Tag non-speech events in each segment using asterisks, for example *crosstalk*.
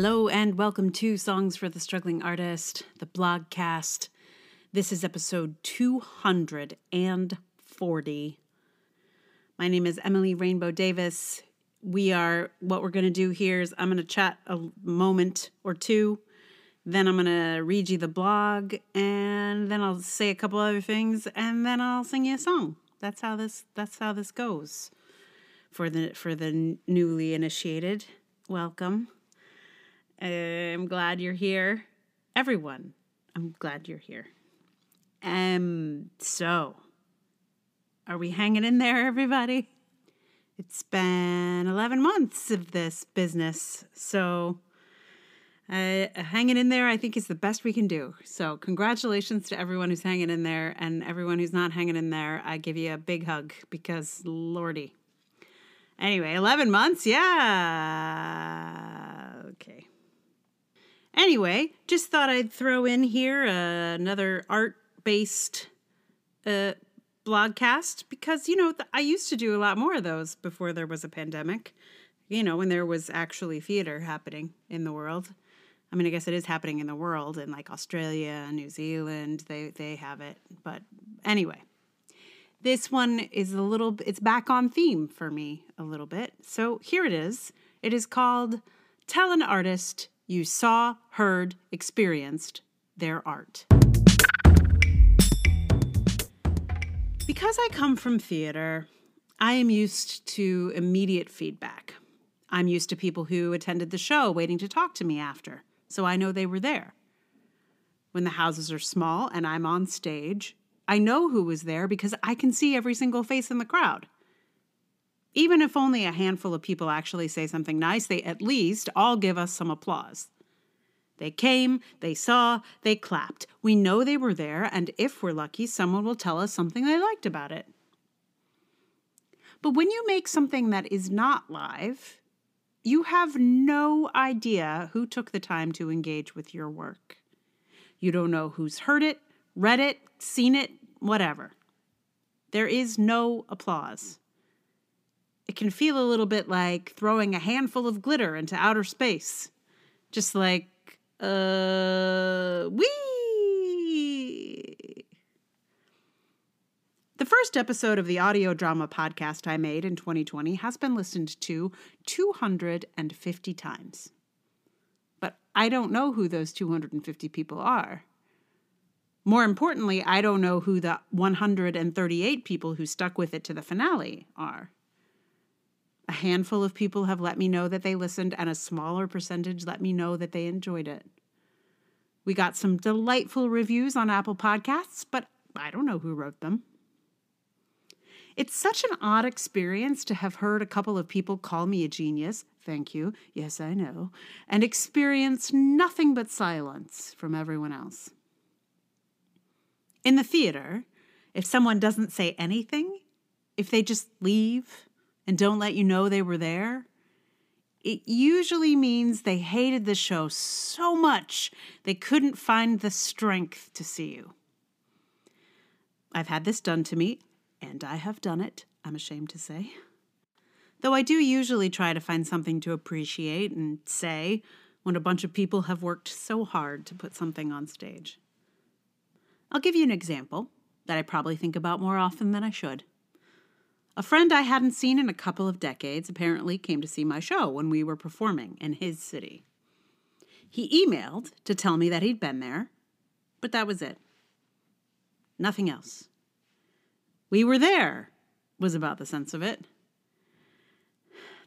Hello and welcome to Songs for the Struggling Artist, the blogcast. This is episode 240. My name is Emily Rainbow Davis. We are, what we're going to do here is I'm going to chat a moment or two. Then I'm going to read you the blog and then I'll say a couple other things and then I'll sing you a song. That's how this that's how this goes. For the for the newly initiated, welcome. I'm glad you're here. Everyone, I'm glad you're here. Um, so, are we hanging in there, everybody? It's been 11 months of this business. So, uh, hanging in there, I think, is the best we can do. So, congratulations to everyone who's hanging in there, and everyone who's not hanging in there, I give you a big hug because, lordy. Anyway, 11 months, yeah. Anyway, just thought I'd throw in here uh, another art based uh, blogcast because, you know, I used to do a lot more of those before there was a pandemic, you know, when there was actually theater happening in the world. I mean, I guess it is happening in the world in like Australia, New Zealand, they, they have it. But anyway, this one is a little, it's back on theme for me a little bit. So here it is. It is called Tell an Artist you saw, heard, experienced their art. Because I come from theater, I am used to immediate feedback. I'm used to people who attended the show waiting to talk to me after, so I know they were there. When the houses are small and I'm on stage, I know who was there because I can see every single face in the crowd. Even if only a handful of people actually say something nice, they at least all give us some applause. They came, they saw, they clapped. We know they were there, and if we're lucky, someone will tell us something they liked about it. But when you make something that is not live, you have no idea who took the time to engage with your work. You don't know who's heard it, read it, seen it, whatever. There is no applause. It can feel a little bit like throwing a handful of glitter into outer space. Just like uh, wee. The first episode of the audio drama podcast I made in 2020 has been listened to 250 times. But I don't know who those 250 people are. More importantly, I don't know who the 138 people who stuck with it to the finale are. A handful of people have let me know that they listened, and a smaller percentage let me know that they enjoyed it. We got some delightful reviews on Apple Podcasts, but I don't know who wrote them. It's such an odd experience to have heard a couple of people call me a genius, thank you, yes, I know, and experience nothing but silence from everyone else. In the theater, if someone doesn't say anything, if they just leave, and don't let you know they were there, it usually means they hated the show so much they couldn't find the strength to see you. I've had this done to me, and I have done it, I'm ashamed to say. Though I do usually try to find something to appreciate and say when a bunch of people have worked so hard to put something on stage. I'll give you an example that I probably think about more often than I should. A friend I hadn't seen in a couple of decades apparently came to see my show when we were performing in his city. He emailed to tell me that he'd been there, but that was it. Nothing else. We were there, was about the sense of it.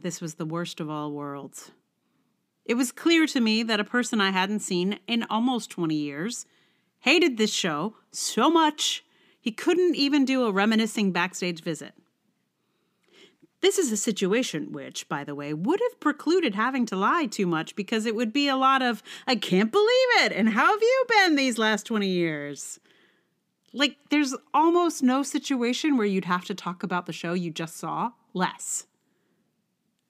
This was the worst of all worlds. It was clear to me that a person I hadn't seen in almost 20 years hated this show so much he couldn't even do a reminiscing backstage visit. This is a situation which, by the way, would have precluded having to lie too much because it would be a lot of, I can't believe it, and how have you been these last 20 years? Like, there's almost no situation where you'd have to talk about the show you just saw less.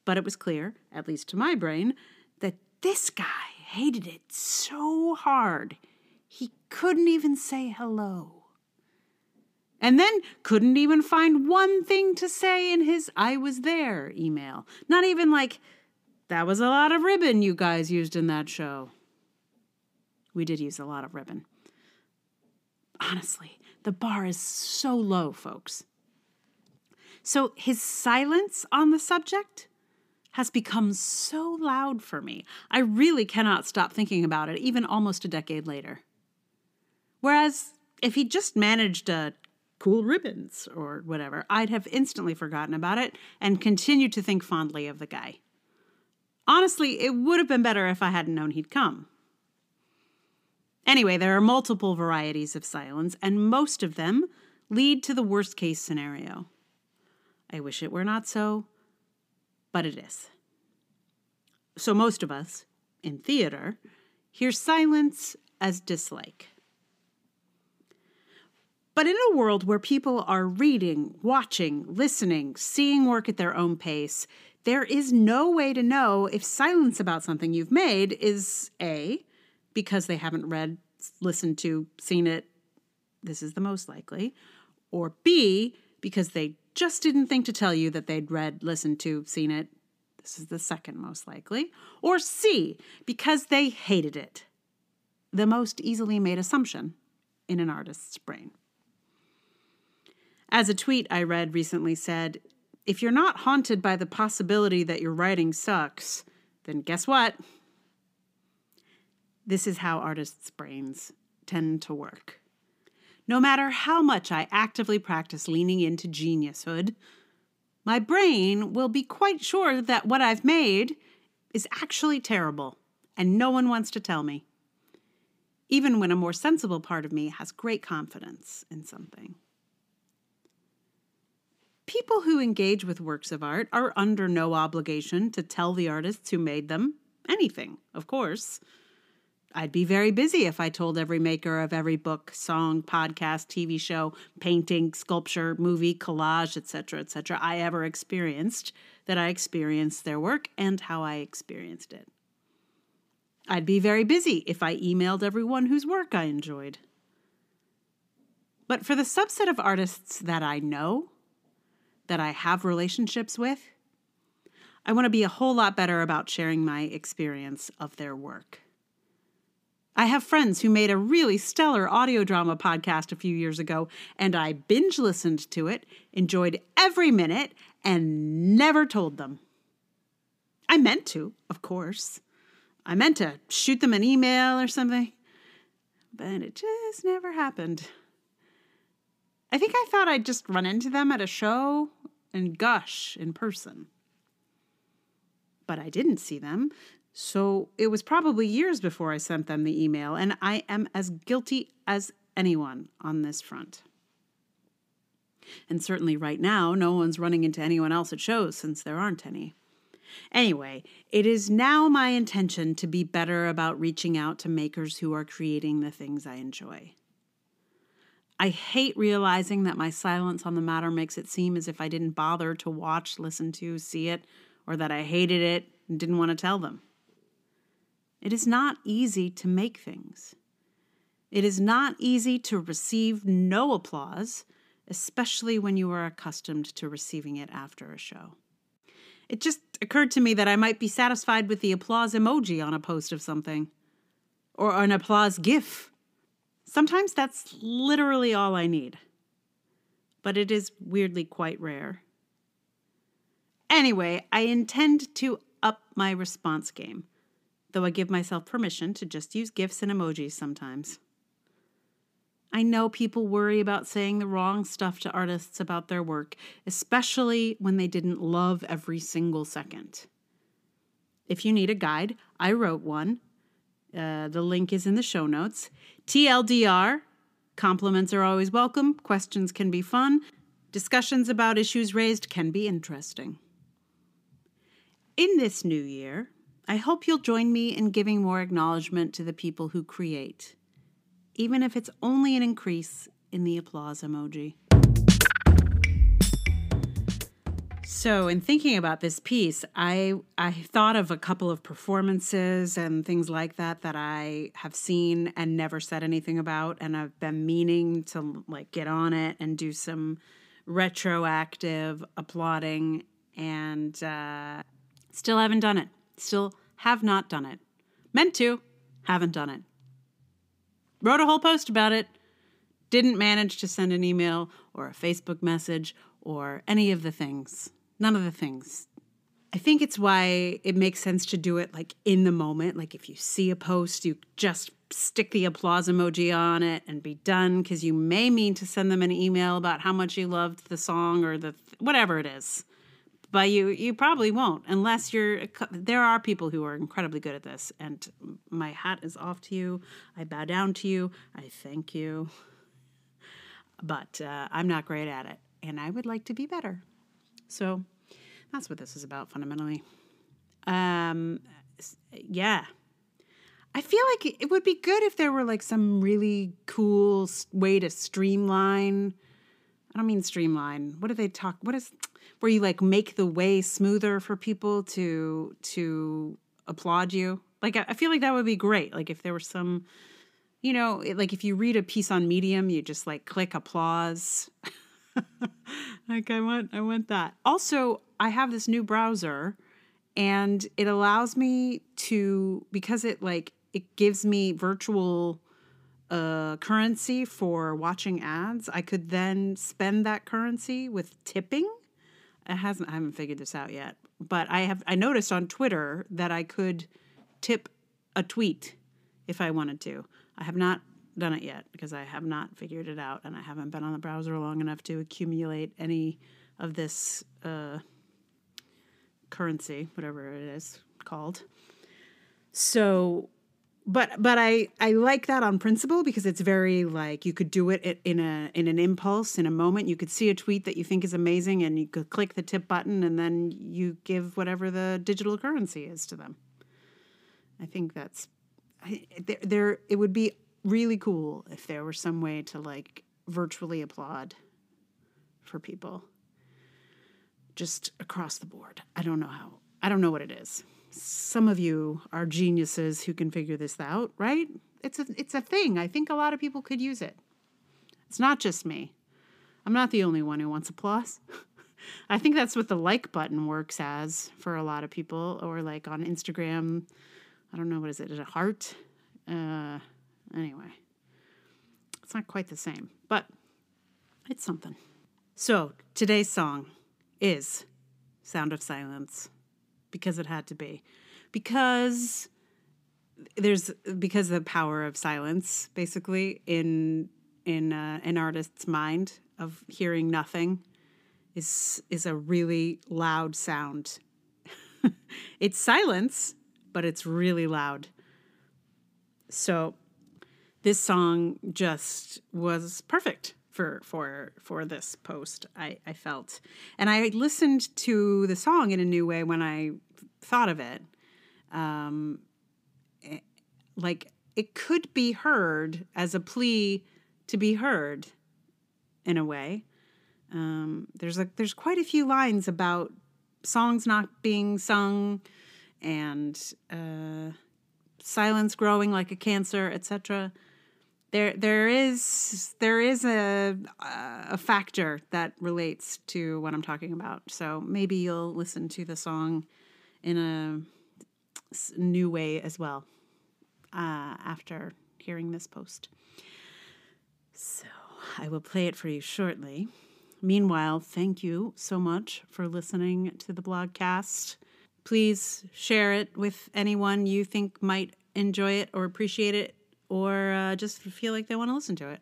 But it was clear, at least to my brain, that this guy hated it so hard he couldn't even say hello and then couldn't even find one thing to say in his I was there email. Not even like, That was a lot of ribbon you guys used in that show. We did use a lot of ribbon. Honestly, the bar is so low, folks. So his silence on the subject has become so loud for me. I really cannot stop thinking about it, even almost a decade later. Whereas if he just managed a cool ribbons or whatever, I'd have instantly forgotten about it and continued to think fondly of the guy. Honestly, it would have been better if I hadn't known he'd come. Anyway, there are multiple varieties of silence, and most of them lead to the worst case scenario. I wish it were not so, but it is. So, most of us, in theater, hear silence as dislike. But in a world where people are reading, watching, listening, seeing work at their own pace, there is no way to know if silence about something you've made is A, because they haven't read, listened to, seen it, this is the most likely, or B, because they just didn't think to tell you that they'd read, listened to, seen it, this is the second most likely, or C, because they hated it, the most easily made assumption in an artist's brain. As a tweet I read recently said, if you're not haunted by the possibility that your writing sucks, then guess what? This is how artists' brains tend to work. No matter how much I actively practice leaning into geniushood, my brain will be quite sure that what I've made is actually terrible, and no one wants to tell me. Even when a more sensible part of me has great confidence in something. People who engage with works of art are under no obligation to tell the artists who made them anything, of course. I'd be very busy if I told every maker of every book, song, podcast, TV show, painting, sculpture, movie, collage, etc., etc., I ever experienced that I experienced their work and how I experienced it. I'd be very busy if I emailed everyone whose work I enjoyed. But for the subset of artists that I know, that I have relationships with, I want to be a whole lot better about sharing my experience of their work. I have friends who made a really stellar audio drama podcast a few years ago, and I binge listened to it, enjoyed every minute, and never told them. I meant to, of course. I meant to shoot them an email or something, but it just never happened. I think I thought I'd just run into them at a show and gush in person. But I didn't see them, so it was probably years before I sent them the email, and I am as guilty as anyone on this front. And certainly right now, no one's running into anyone else at shows since there aren't any. Anyway, it is now my intention to be better about reaching out to makers who are creating the things I enjoy. I hate realizing that my silence on the matter makes it seem as if I didn't bother to watch, listen to, see it, or that I hated it and didn't want to tell them. It is not easy to make things. It is not easy to receive no applause, especially when you are accustomed to receiving it after a show. It just occurred to me that I might be satisfied with the applause emoji on a post of something, or an applause GIF Sometimes that's literally all I need, but it is weirdly quite rare. Anyway, I intend to up my response game, though I give myself permission to just use GIFs and emojis sometimes. I know people worry about saying the wrong stuff to artists about their work, especially when they didn't love every single second. If you need a guide, I wrote one uh, the link is in the show notes. TLDR compliments are always welcome, questions can be fun, discussions about issues raised can be interesting. In this new year, I hope you'll join me in giving more acknowledgement to the people who create, even if it's only an increase in the applause emoji. So, in thinking about this piece, I I thought of a couple of performances and things like that that I have seen and never said anything about, and I've been meaning to like get on it and do some retroactive applauding, and uh, still haven't done it. Still have not done it. Meant to, haven't done it. Wrote a whole post about it. Didn't manage to send an email or a Facebook message or any of the things. None of the things. I think it's why it makes sense to do it like in the moment. Like if you see a post, you just stick the applause emoji on it and be done because you may mean to send them an email about how much you loved the song or the whatever it is. But you you probably won't unless you're there are people who are incredibly good at this and my hat is off to you. I bow down to you. I thank you. But uh, I'm not great at it and I would like to be better. So that's what this is about fundamentally. Um, yeah. I feel like it would be good if there were like some really cool way to streamline. I don't mean streamline. What do they talk? What is where you like make the way smoother for people to to applaud you? Like I feel like that would be great. Like if there were some, you know, like if you read a piece on Medium, you just like click applause. *laughs* *laughs* like I want I want that. Also, I have this new browser and it allows me to because it like it gives me virtual uh, currency for watching ads. I could then spend that currency with tipping. It hasn't I haven't figured this out yet, but I have I noticed on Twitter that I could tip a tweet if I wanted to. I have not done it yet because I have not figured it out and I haven't been on the browser long enough to accumulate any of this uh, currency, whatever it is called. So, but but I I like that on principle because it's very like you could do it in a in an impulse in a moment. You could see a tweet that you think is amazing and you could click the tip button and then you give whatever the digital currency is to them. I think that's there, there it would be really cool if there were some way to like virtually applaud for people just across the board. I don't know how. I don't know what it is. Some of you are geniuses who can figure this out, right? It's a it's a thing. I think a lot of people could use it. It's not just me. I'm not the only one who wants applause. *laughs* I think that's what the like button works as for a lot of people, or like on Instagram. I don't know what is it? Is it a heart? Uh, Anyway, it's not quite the same, but it's something. So today's song is Sound of Silence because it had to be. Because there's because the power of silence basically in in uh, an artist's mind of hearing nothing is is a really loud sound. *laughs* it's silence, but it's really loud. So this song just was perfect for for for this post I, I felt. And i listened to the song in a new way when i thought of it. Um, eh, like it could be heard as a plea to be heard in a way. Um, there's a there's quite a few lines about songs not being sung and uh, silence growing like a cancer etc there there is there is a a factor that relates to what I'm talking about. So maybe you'll listen to the song in a new way as well uh, after hearing this post. So I will play it for you shortly. Meanwhile, thank you so much for listening to the blogcast. Please share it with anyone you think might enjoy it or appreciate it or uh, just feel like they want to listen to it.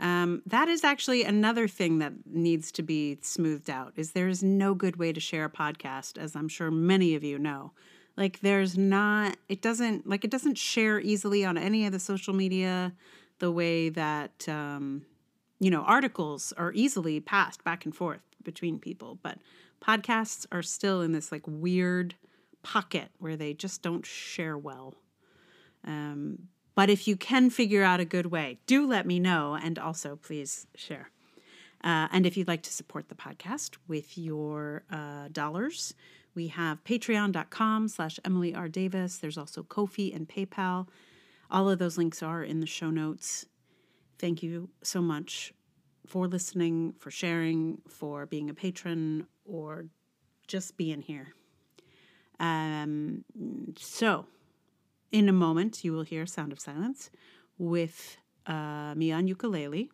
Um, that is actually another thing that needs to be smoothed out is there is no good way to share a podcast as i'm sure many of you know like there's not it doesn't like it doesn't share easily on any of the social media the way that um, you know articles are easily passed back and forth between people but podcasts are still in this like weird pocket where they just don't share well um, but if you can figure out a good way, do let me know and also please share. Uh, and if you'd like to support the podcast with your uh, dollars, we have patreon.com slash Emily R. Davis. There's also Ko-fi and PayPal. All of those links are in the show notes. Thank you so much for listening, for sharing, for being a patron, or just being here. Um, so, in a moment, you will hear Sound of Silence with uh, me on ukulele.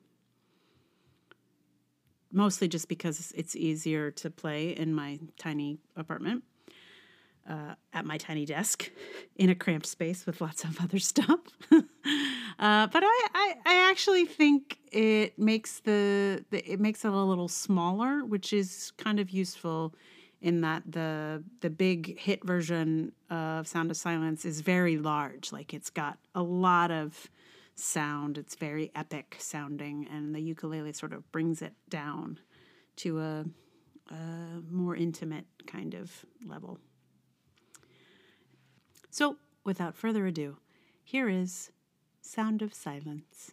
Mostly just because it's easier to play in my tiny apartment, uh, at my tiny desk, *laughs* in a cramped space with lots of other *laughs* stuff. *laughs* uh, but I, I, I actually think it makes the, the it makes it a little smaller, which is kind of useful in that the the big hit version of Sound of Silence is very large. Like it's got a lot of sound. It's very epic sounding, and the ukulele sort of brings it down to a, a more intimate kind of level. So, without further ado, here is Sound of Silence.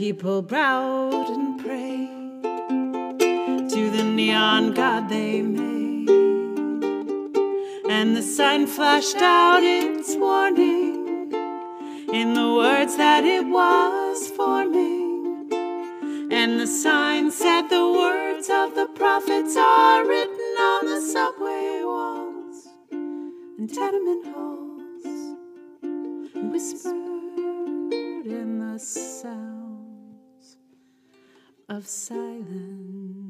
people bowed and prayed to the neon god they made, and the sign flashed out its warning in the words that it was forming, and the sign said the words of the prophets are written on the subway walls and tenement halls and whispered in the of silence.